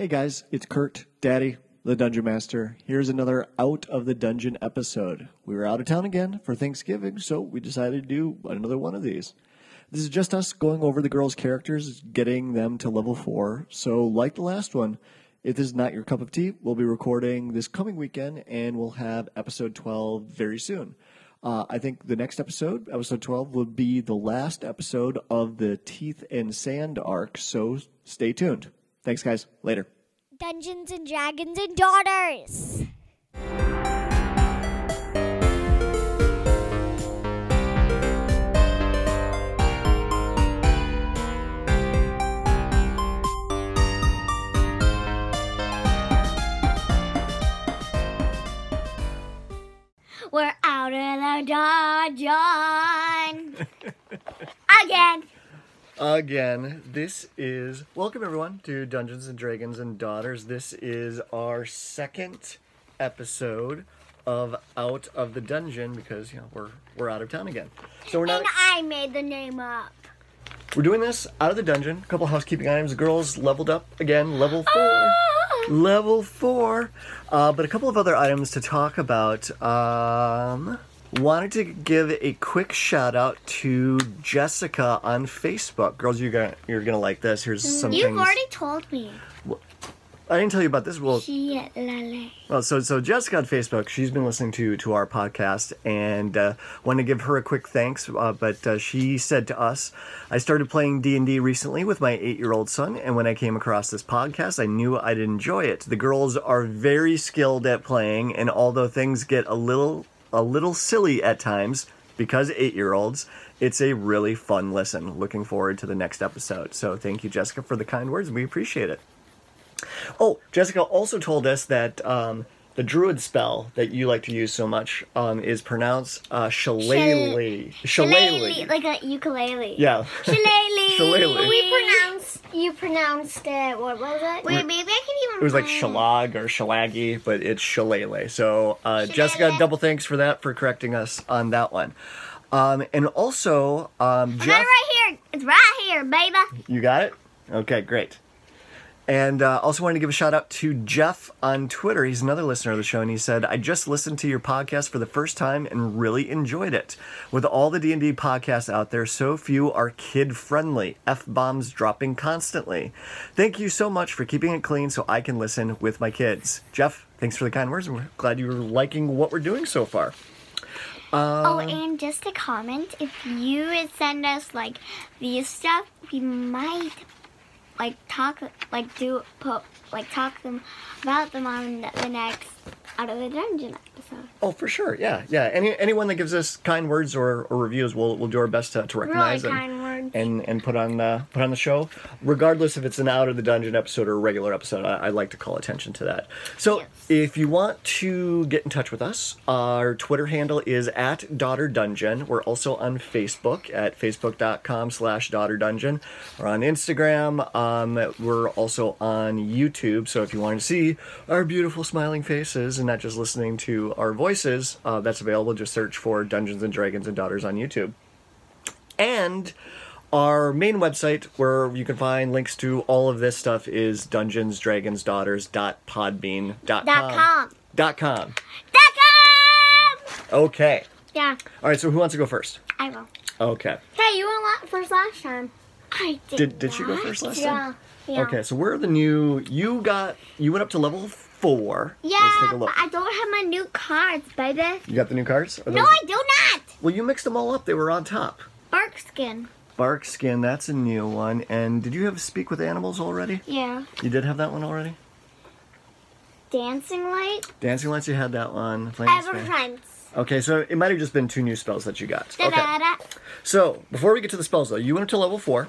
Hey guys, it's Kurt, Daddy, the Dungeon Master. Here's another Out of the Dungeon episode. We were out of town again for Thanksgiving, so we decided to do another one of these. This is just us going over the girls' characters, getting them to level 4. So, like the last one, if this is not your cup of tea, we'll be recording this coming weekend and we'll have episode 12 very soon. Uh, I think the next episode, episode 12, will be the last episode of the Teeth and Sand arc, so stay tuned. Thanks, guys. Later. Dungeons and Dragons and Daughters. We're out of the dungeon again. Again, this is welcome everyone to Dungeons and Dragons and Daughters. This is our second episode of Out of the Dungeon because you know we're we're out of town again. So we're not And I made the name up. we're doing this out of the dungeon. A couple housekeeping items. The girls leveled up again, level four. Ah! level four. Uh, but a couple of other items to talk about. Um, wanted to give a quick shout out to Jessica on Facebook. Girls, you're gonna you're gonna like this. Here's some You've things. already told me. I didn't tell you about this. Well, She lale. well, so so Jessica on Facebook, she's been listening to to our podcast, and uh, want to give her a quick thanks. Uh, but uh, she said to us, "I started playing D and D recently with my eight year old son, and when I came across this podcast, I knew I'd enjoy it. The girls are very skilled at playing, and although things get a little a little silly at times." Because eight year olds, it's a really fun listen. Looking forward to the next episode. So, thank you, Jessica, for the kind words. We appreciate it. Oh, Jessica also told us that um, the druid spell that you like to use so much um, is pronounced uh, shillelagh. Shillelagh. Like a ukulele. Yeah. Shillelagh. Shillelagh. We pronounced. You pronounced it. What was it? Wait, maybe I can even. It was like shalag or shillaggy, but it's shillelagh. So, uh, Jessica, double thanks for that, for correcting us on that one. Um, and also, um, Jeff. right here. It's right here, baby. You got it? Okay, great. And uh, also wanted to give a shout out to Jeff on Twitter. He's another listener of the show, and he said, "I just listened to your podcast for the first time and really enjoyed it. With all the D and D podcasts out there, so few are kid friendly. F bombs dropping constantly. Thank you so much for keeping it clean, so I can listen with my kids." Jeff, thanks for the kind words, and we're glad you're liking what we're doing so far. oh, and just a comment: if you would send us like these stuff, we might like talk, like do put, like talk them about them on the next out of the dungeon episode. Oh, for sure. Yeah, yeah. Any anyone that gives us kind words or, or reviews, we'll we'll do our best to, to recognize and, kind words. and and put on the put on the show, regardless if it's an out of the dungeon episode or a regular episode. I, I like to call attention to that. So, Yes. if you want to get in touch with us, our Twitter handle is at Daughter Dungeon. We're also on Facebook at facebook.com/slash Daughter Dungeon. We're on Instagram. Um, we're also on YouTube. So if you want to see our beautiful smiling faces and not just listening to our voices, uh, that's available. Just search for Dungeons and Dragons and Daughters on YouTube. And our main website, where you can find links to all of this stuff, is dungeonsdragonsdaughters.podbean.com. Dot com. Dot com. Dot com. Okay. Yeah, All right. So who wants to go first? I will. Okay. Hey, you went first last time. I did. Did did she go first last yeah. time? Yeah. Okay. So where are the new. You got. You went up to level four. Yeah, Let's take a look. I don't have my new cards, baby. You got the new cards? Are No, those- I do not. Well, you mixed them all up. They were on top. Bark skin. Bark skin. That's a new one. And did you have speak with animals already? Yeah. You did have that one already. Dancing light. Dancing lights. You had that one. Ever Spray. Okay, so it might have just been two new spells that you got. Da Okay. da da. So before we get to the spells, though, you went up to level four.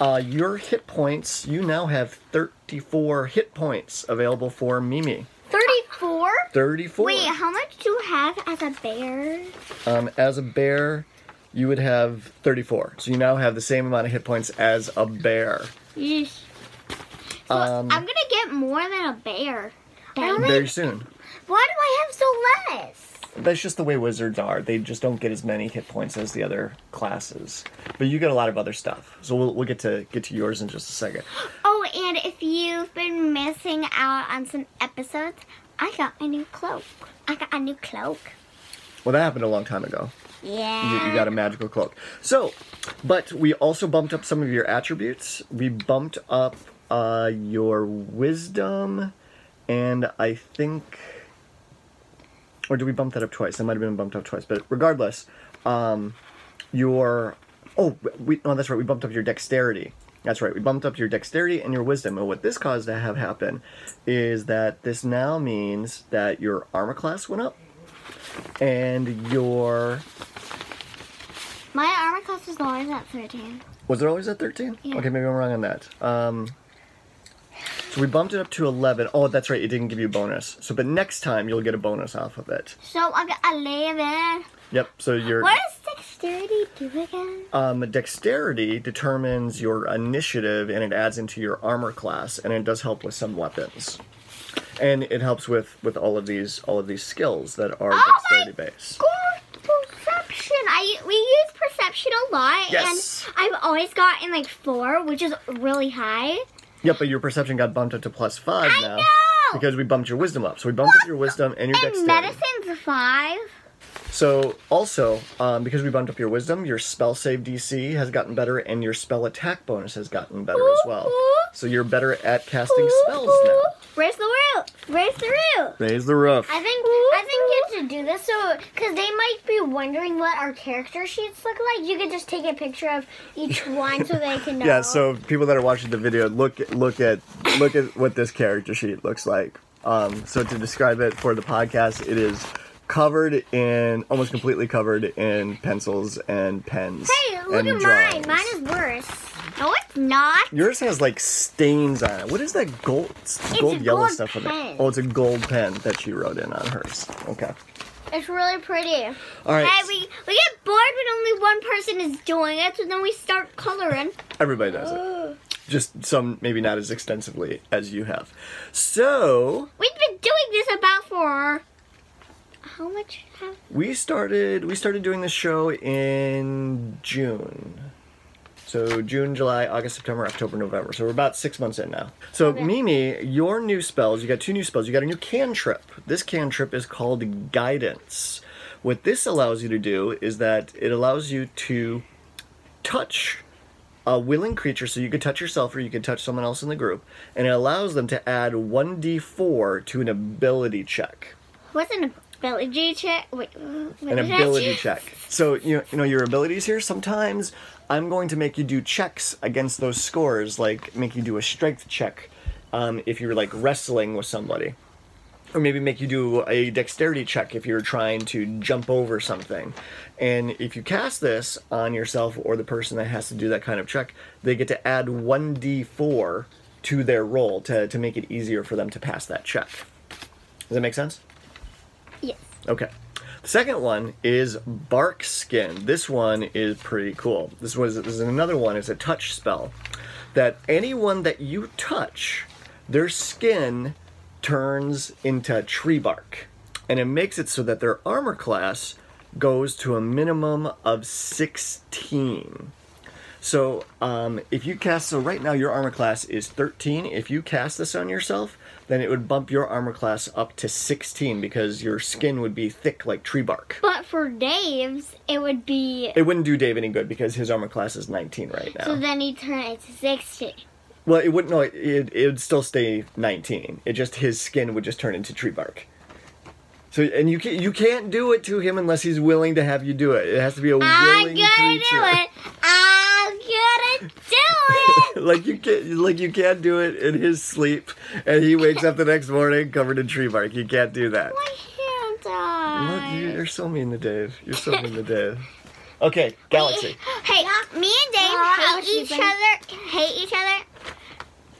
Uh, your hit points. You now have thirty-four hit points available for Mimi. Thirty-four. Thirty-four. Wait, how much do you have as a bear? Um, as a bear, you would have thirty-four. So you now have the same amount of hit points as a bear. Yeesh. So Um, I'm gonna get more than a bear. Very soon. Why do I have so less? That's just the way wizards are. They just don't get as many hit points as the other classes. But you get a lot of other stuff. So we'll, we'll get to get to yours in just a second. Oh, and if you've been missing out on some episodes, I got a new cloak. I got a new cloak. Well, that happened a long time ago. Yeah. You, you got a magical cloak. So, but we also bumped up some of your attributes. We bumped up uh, your wisdom, and I think, or did we bump that up twice? That might have been bumped up twice. But regardless, um, your oh, we oh that's right. We bumped up your dexterity. That's right. We bumped up your dexterity and your wisdom. And what this caused to have happen is that this now means that your armor class went up, and your My armor class was always at 13. Was it always at 13? Yeah. Okay, maybe I'm wrong on that. Um, so we bumped it up to 11. Oh, that's right, it didn't give you a bonus. So, but next time you'll get a bonus off of it. So I got 11. Yep, so your What does dexterity do again? um, dexterity determines your initiative and it adds into your armor class and it does help with some weapons. And it helps with, with all of these all of these skills that are Oh my dexterity based. Perception. I we use perception a lot, Yes. and I've always gotten like four, which is really high. Yep, but your perception got bumped up to plus five I now. know! Because we bumped your wisdom up. So we bumped up your wisdom and your And dexterity. medicine's a five. So also, um, because we bumped up your wisdom, your spell save DC has gotten better, and your spell attack bonus has gotten better as well. So you're better at casting spells now. Raise the roof. Raise the roof. Raise the roof. I you should do this so because they might be wondering what our character sheets look like. You could just take a picture of each one so they can know. Yeah. So people that are watching the video, look look at look at what this character sheet looks like. Um, so to describe it for the podcast, it is covered in almost completely covered in pencils and pens. Hey, look and at drawings. mine. Mine is worse. No, it's not. Yours has like stains on it. What is that gold, gold yellow gold stuff on it? Oh, it's a gold pen that she wrote in on hers. Okay. It's really pretty. All right. Hey, we, we get bored when only one person is doing it, so then we start coloring. Everybody does it. Just some, maybe not as extensively as you have. So We've been doing this about for how much? Have, we started. We started doing this show in June. So June, July, August, September, October, November. So we're about six months in now. So Mimi, your new spells. You got two new spells. You got a new cantrip. This cantrip is called Guidance. What this allows you to do is that it allows you to touch a willing creature, so you could touch yourself or you could touch someone else in the group, and it allows them to add 1d4 to an ability check. what's an ability check? Wait, An ability check. So you know, you know your abilities here. Sometimes I'm going to make you do checks against those scores, like make you do a strength check um, if you're like wrestling with somebody, or maybe make you do a dexterity check if you're trying to jump over something. And if you cast this on yourself or the person that has to do that kind of check, they get to add 1d4 to their roll to, to make it easier for them to pass that check. Does that make sense? Yes. Okay. Second one is Bark Skin. This one is pretty cool. This was this is another one. It's a touch spell that anyone that you touch, their skin turns into tree bark, and it makes it so that their armor class goes to a minimum of sixteen. So, um, if you cast, so right now your armor class is 13. If you cast this on yourself, then it would bump your armor class up to 16 because your skin would be thick like tree bark. But for Dave's, it would be. It wouldn't do Dave any good because his armor class is 19 right now. So then he turn it to 16. well, it wouldn't. No, it, it, it would still stay 19. It just his skin would just turn into tree bark. So, and you can't you can't do it to him unless he's willing to have you do it. It has to be a I'm gonna creature. do it. I'm gonna do it. like you can't like you can't do it in his sleep and he wakes up the next morning covered in tree bark. You can't do that. My hand Look, died. you- you're so mean to Dave. You're so mean to Dave. Okay, Galaxy. Hey, me and Dave Oh, I was hate each sleeping. other. Hate each other,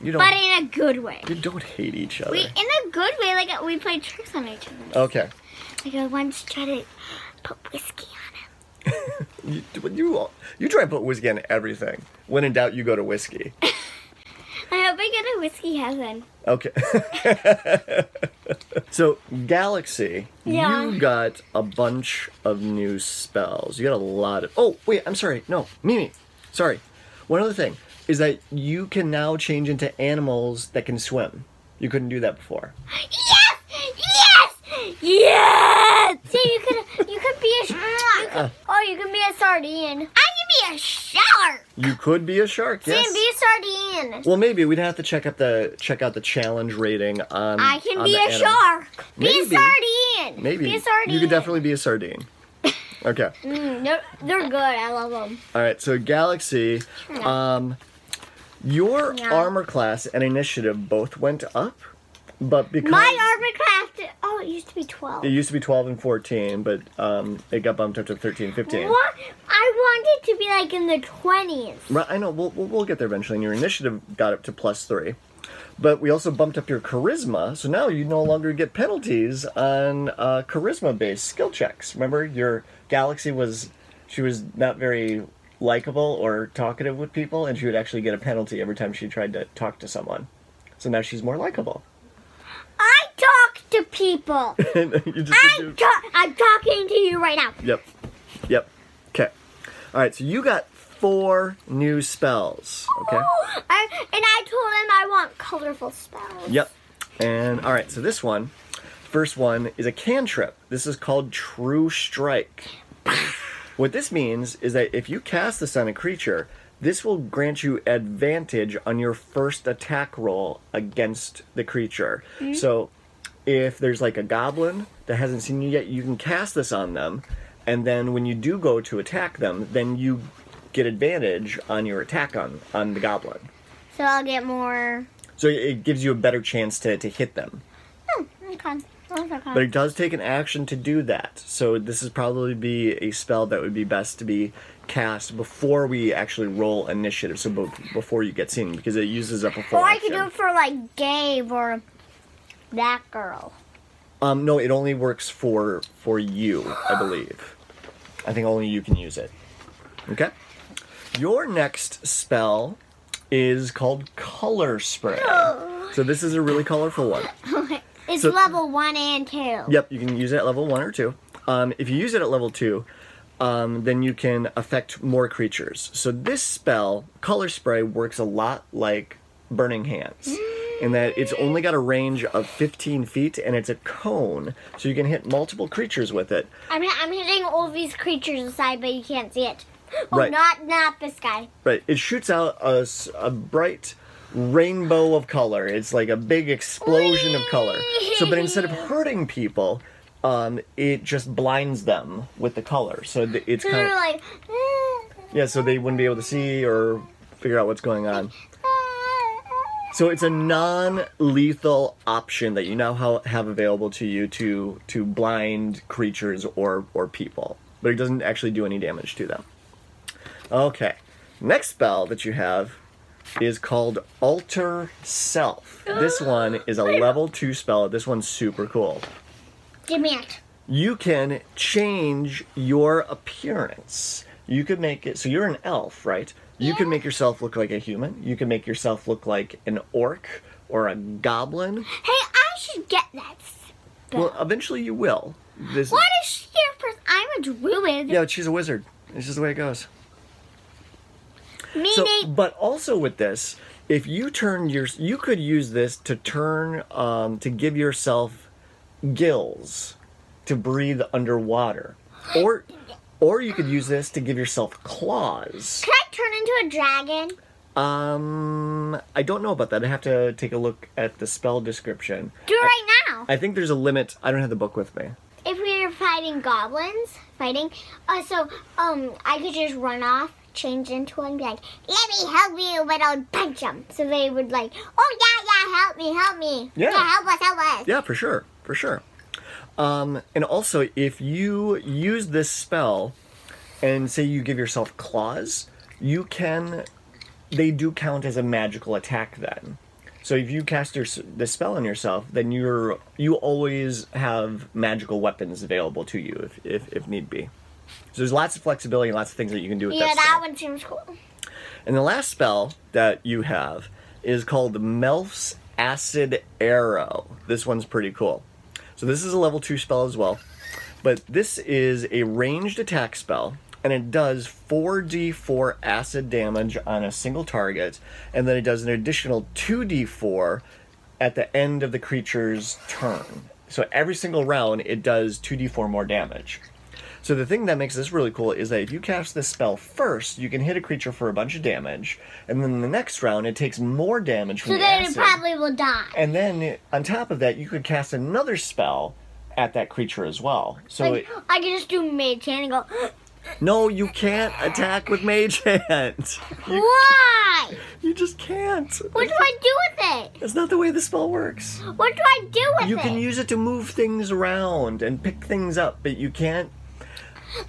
You don't but in a good way. you don't hate each other. We in a good way, like we play tricks on each other. Okay. Like I once tried to put whiskey on him. You, you you try and put whiskey in everything. When in doubt, you go to whiskey. I hope I get a whiskey heaven. Okay. so, Galaxy, Yeah. you got a bunch of new spells. You got a lot of. Oh, wait, I'm sorry. No, Mimi. Sorry. One other thing is that you can now change into animals that can swim. You couldn't do that before. Yes! Yes! Yes! See, you could could be a sh- you could, oh you can be a sardine. I can be a shark. You could be a shark. See, Yes. be a sardine. Well, maybe we'd have to check out the check out the challenge rating on. I can on be the a animal. shark. Be a sardine. Maybe Be a sardine. you could definitely be a sardine. Okay. Mm, they're, they're good. I love them. All right. So Galaxy, um, your Yeah. armor class and initiative both went up, but because My armor class. Oh, it used to be twelve. it used to be 12 and 14, but um, it got bumped up to 13 15. What? I wanted to be like in the twenties. Right, I know. We'll, we'll, we'll get there eventually. And your initiative got up to plus three. But we also bumped up your charisma, so now you no longer get penalties on uh, charisma-based skill checks. Remember, your galaxy was she was not very likable or talkative with people, and she would actually get a penalty every time she tried to talk to someone. So now she's more likable. To people. I'm, ta- I'm talking to you right now. Yep. Yep. Okay. All right. So you got four new spells. Okay. I, and I told him I want colorful spells. Yep. And all right, so this one, first one is a cantrip. This is called True Strike. what this means is that if you cast this on a creature, this will grant you advantage on your first attack roll against the creature. Mm-hmm. So if there's like a goblin that hasn't seen you yet, you can cast this on them, and then when you do go to attack them, then you get advantage on your attack on on the goblin. So I'll get more. So it gives you a better chance to, to hit them. Oh, okay. Okay. But it does take an action to do that. So this is probably be a spell that would be best to be cast before we actually roll initiative. So be- before you get seen, because it uses up a full or I action. could do it for like Gabe or that girl. Um, no, it only works for for you, I believe. I think only you can use it. Okay. Your next spell is called Color Spray. So this is a really colorful one. It's So- level one and two. Yep, you can use it at level one or two. Um, if you use it at level two, um, then you can affect more creatures. So this spell, Color Spray, works a lot like Burning Hands, in that it's only got a range of 15 feet and it's a cone, so you can hit multiple creatures with it. I'm, I'm hitting all these creatures aside, but you can't see it. Oh, Right. not not this guy. Right, it shoots out a bright rainbow of color. It's like a big explosion of color. So, but instead of hurting people, um, it just blinds them with the color. So th- it's kind of like. yeah, so they wouldn't be able to see or figure out what's going on. So it's a non-lethal option that you now have available to you to to blind creatures or or people, but it doesn't actually do any damage to them. Okay, next spell that you have is called Alter Self. This one is a level two spell. This one's super cool. Give me it. You can change your appearance. You could make it so you're an elf, right? You can make yourself look like a human. You can make yourself look like an orc or a goblin. Hey, I should get that. spell. Well, eventually you will. This, What is she here first? I'm a druid. Yeah, she's a wizard. It's just the way it goes. Meaning, So, but also with this, if you turn your, you could use this to turn, um, to give yourself gills to breathe underwater, or, or you could use this to give yourself claws. can I turn into a dragon? Um, I don't know about that. I have to take a look at the spell description. Do it right now. I think there's a limit. I don't have the book with me. if we were fighting goblins, fighting, uh, so um, I could just run off, change into one, and be like, "Let me help you," but I'll punch them. So they would like, "Oh yeah, yeah, help me, help me, Yeah. help us, help us." Yeah, for sure, for sure. Um, and also, if you use this spell, and say you give yourself claws, you can. They do count as a magical attack then. So if you cast your, this spell on yourself, then you're you always have magical weapons available to you if, if, if need be. So there's lots of flexibility and lots of things that you can do with this. Yeah, that that one seems cool. And the last spell that you have is called Melf's Acid Arrow. This one's pretty cool. So this is a level 2 spell as well. But this is a ranged attack spell and it does 4d4 acid damage on a single target and then it does an additional 2d4 at the end of the creature's turn. So every single round, it does 2d4 more damage. So the thing that makes this really cool is that if you cast this spell first, you can hit a creature for a bunch of damage, and then the next round it takes more damage from So the then it probably will die. and then on top of that, you could cast another spell at that creature as well. So Like, it, I can just do mage hand and go, no, you can't attack with Mage Hand. You, why? you just can't. What do I do with it? That's not the way the spell works. What do I do with You it? You can use it to move things around and pick things up, but you can't.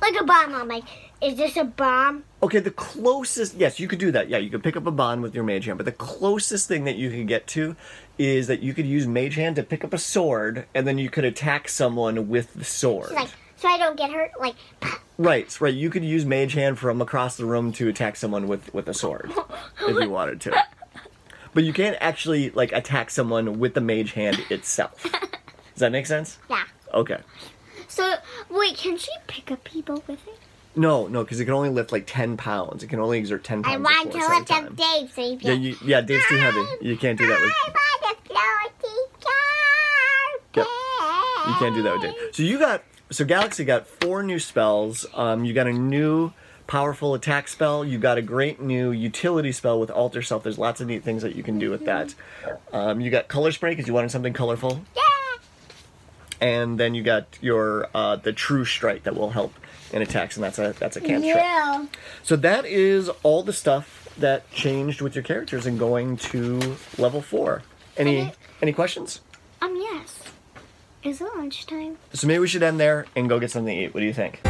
Like a bomb. I'm like, is this a bomb? Okay, the closest. Yes, you could do that. Yeah, you could pick up a bomb with your mage hand, but the closest thing that you could get to is that you could use mage hand to pick up a sword, and then you could attack someone with the sword. Like, so I don't get hurt. Like, Right, right. You could use mage hand from across the room to attack someone with with a sword if you wanted to. But you can't actually like attack someone with the mage hand itself. Does that make sense? yeah. Okay. So wait, can she pick up people with it? No, no, because it can only lift like ten pounds. It can only exert ten pounds. I want to a lift up. Dave, so you Yeah, you, yeah, Dave's too heavy. You can't do that with. I want to floaty Yep. You can't do that with Dave. So you got so Galaxy got four new spells. Um, you got a new powerful attack spell. You got a great new utility spell with Alter Self. There's lots of neat things that you can do with that. Um, you got color spray because you wanted something colorful, Yeah. And then you got your uh, the True Strike that will help in attacks, and that's a that's a cantrip. Yeah. So that is all the stuff that changed with your characters and going to level four. Any any questions? Um, yes. Is it lunchtime? So maybe we should end there and go get something to eat. What do you think?